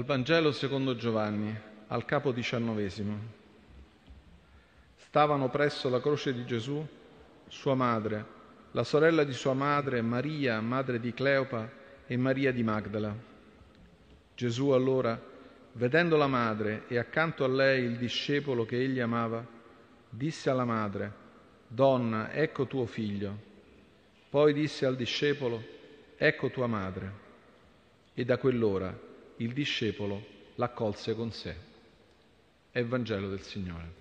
Dal Vangelo secondo Giovanni, al capo diciannovesimo. Stavano presso la croce di Gesù sua madre, la sorella di sua madre, Maria, madre di Cleopa, e Maria di Magdala. Gesù allora, vedendo la madre e accanto a lei il discepolo che egli amava, disse alla madre, Donna, ecco tuo figlio. Poi disse al discepolo, Ecco tua madre. E da quell'ora il discepolo l'accolse con sé. È Vangelo del Signore.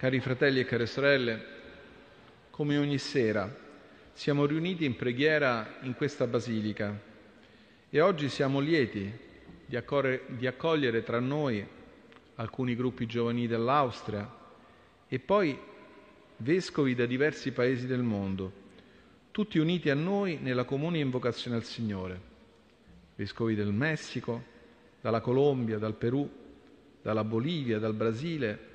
Cari fratelli e care sorelle, come ogni sera siamo riuniti in preghiera in questa basilica e oggi siamo lieti di, accorre, di accogliere tra noi alcuni gruppi giovanili dell'Austria e poi vescovi da diversi paesi del mondo, tutti uniti a noi nella comune invocazione al Signore. Vescovi del Messico, dalla Colombia, dal Perù, dalla Bolivia, dal Brasile,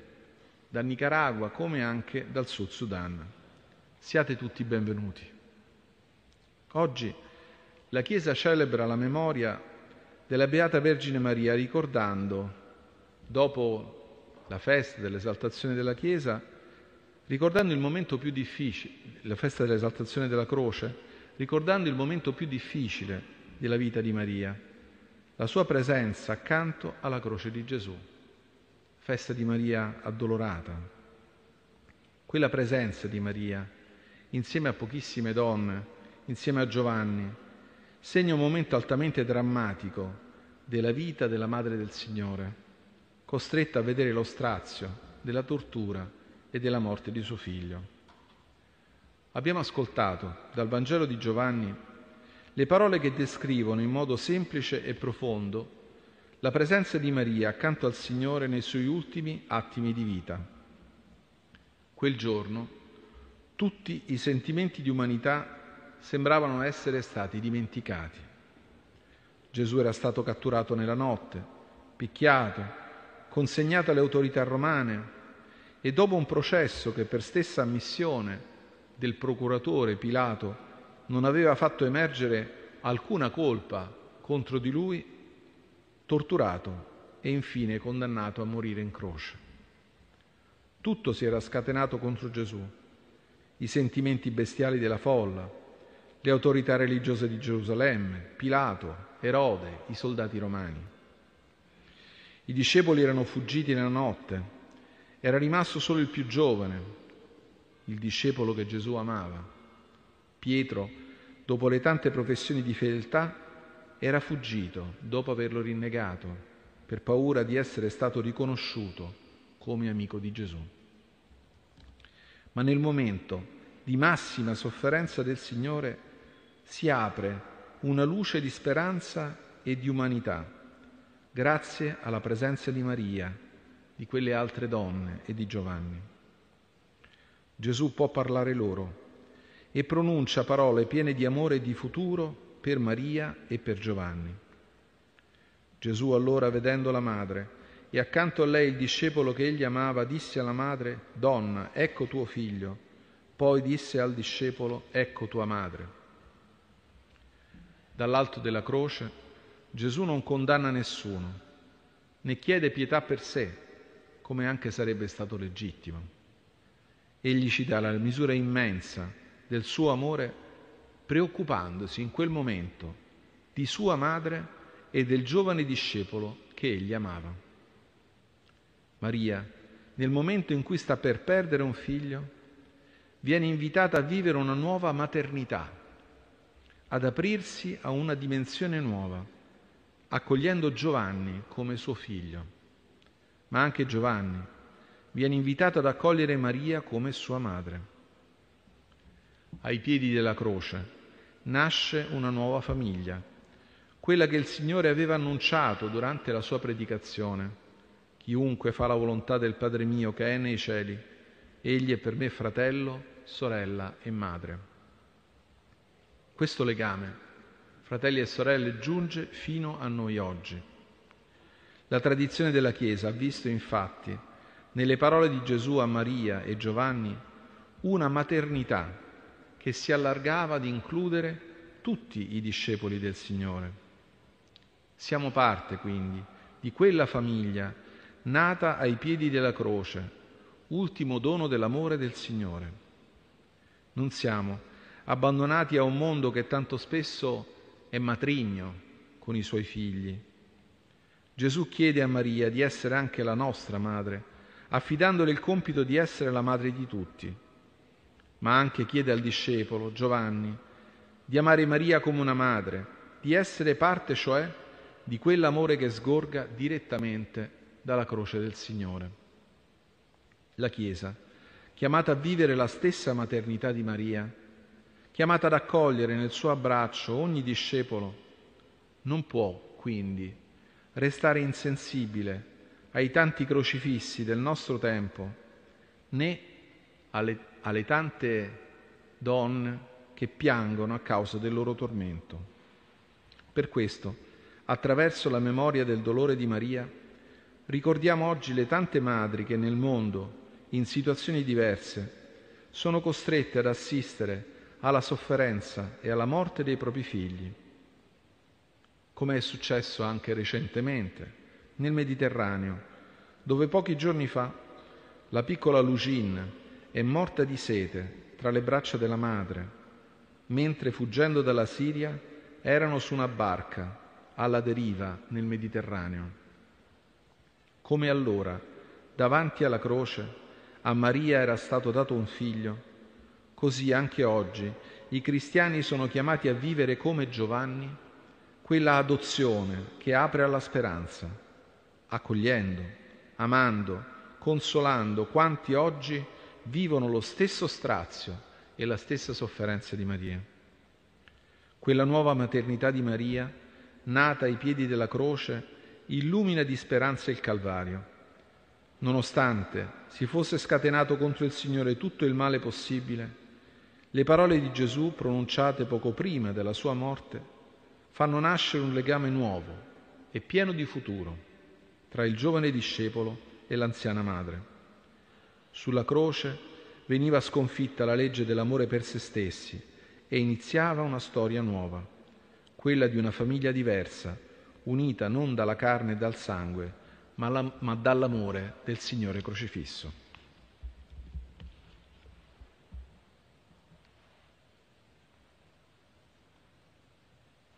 da Nicaragua come anche dal Sud Sudan. Siate tutti benvenuti. Oggi la Chiesa celebra la memoria della Beata Vergine Maria ricordando, dopo la festa dell'esaltazione della Chiesa, ricordando il momento più difficile, la festa dell'esaltazione della croce, ricordando il momento più difficile della vita di Maria, la sua presenza accanto alla croce di Gesù festa di Maria addolorata. Quella presenza di Maria, insieme a pochissime donne, insieme a Giovanni, segna un momento altamente drammatico della vita della Madre del Signore, costretta a vedere lo strazio della tortura e della morte di suo figlio. Abbiamo ascoltato dal Vangelo di Giovanni le parole che descrivono in modo semplice e profondo la presenza di Maria accanto al Signore nei suoi ultimi attimi di vita. Quel giorno tutti i sentimenti di umanità sembravano essere stati dimenticati. Gesù era stato catturato nella notte, picchiato, consegnato alle autorità romane e dopo un processo che per stessa ammissione del procuratore Pilato non aveva fatto emergere alcuna colpa contro di lui, torturato e infine condannato a morire in croce. Tutto si era scatenato contro Gesù, i sentimenti bestiali della folla, le autorità religiose di Gerusalemme, Pilato, Erode, i soldati romani. I discepoli erano fuggiti nella notte, era rimasto solo il più giovane, il discepolo che Gesù amava. Pietro, dopo le tante professioni di fedeltà, era fuggito dopo averlo rinnegato per paura di essere stato riconosciuto come amico di Gesù. Ma nel momento di massima sofferenza del Signore si apre una luce di speranza e di umanità, grazie alla presenza di Maria, di quelle altre donne e di Giovanni. Gesù può parlare loro e pronuncia parole piene di amore e di futuro per Maria e per Giovanni. Gesù allora, vedendo la madre e accanto a lei il discepolo che egli amava, disse alla madre, Donna, ecco tuo figlio. Poi disse al discepolo, ecco tua madre. Dall'alto della croce Gesù non condanna nessuno, né chiede pietà per sé, come anche sarebbe stato legittimo. Egli ci dà la misura immensa del suo amore preoccupandosi in quel momento di sua madre e del giovane discepolo che egli amava. Maria, nel momento in cui sta per perdere un figlio, viene invitata a vivere una nuova maternità, ad aprirsi a una dimensione nuova, accogliendo Giovanni come suo figlio. Ma anche Giovanni viene invitato ad accogliere Maria come sua madre. ai piedi della croce, nasce una nuova famiglia, quella che il Signore aveva annunciato durante la sua predicazione. Chiunque fa la volontà del Padre mio che è nei cieli, egli è per me fratello, sorella e madre. Questo legame, fratelli e sorelle, giunge fino a noi oggi. La tradizione della Chiesa ha visto infatti nelle parole di Gesù a Maria e Giovanni una maternità che si allargava ad includere tutti i discepoli del Signore. Siamo parte quindi di quella famiglia nata ai piedi della croce, ultimo dono dell'amore del Signore. Non siamo abbandonati a un mondo che tanto spesso è matrigno con i suoi figli. Gesù chiede a Maria di essere anche la nostra madre, affidandole il compito di essere la madre di tutti ma anche chiede al discepolo Giovanni di amare Maria come una madre, di essere parte cioè di quell'amore che sgorga direttamente dalla croce del Signore. La Chiesa, chiamata a vivere la stessa maternità di Maria, chiamata ad accogliere nel suo abbraccio ogni discepolo, non può quindi restare insensibile ai tanti crocifissi del nostro tempo, né alle alle tante donne che piangono a causa del loro tormento. Per questo, attraverso la memoria del dolore di Maria, ricordiamo oggi le tante madri che nel mondo, in situazioni diverse, sono costrette ad assistere alla sofferenza e alla morte dei propri figli, come è successo anche recentemente nel Mediterraneo, dove pochi giorni fa la piccola Lucine, è morta di sete tra le braccia della madre, mentre fuggendo dalla Siria erano su una barca alla deriva nel Mediterraneo. Come allora, davanti alla croce, a Maria era stato dato un figlio, così anche oggi i cristiani sono chiamati a vivere come Giovanni quella adozione che apre alla speranza, accogliendo, amando, consolando quanti oggi vivono lo stesso strazio e la stessa sofferenza di Maria. Quella nuova maternità di Maria, nata ai piedi della croce, illumina di speranza il Calvario. Nonostante si fosse scatenato contro il Signore tutto il male possibile, le parole di Gesù pronunciate poco prima della sua morte fanno nascere un legame nuovo e pieno di futuro tra il giovane discepolo e l'anziana madre. Sulla croce veniva sconfitta la legge dell'amore per se stessi e iniziava una storia nuova, quella di una famiglia diversa, unita non dalla carne e dal sangue, ma, la, ma dall'amore del Signore crocifisso.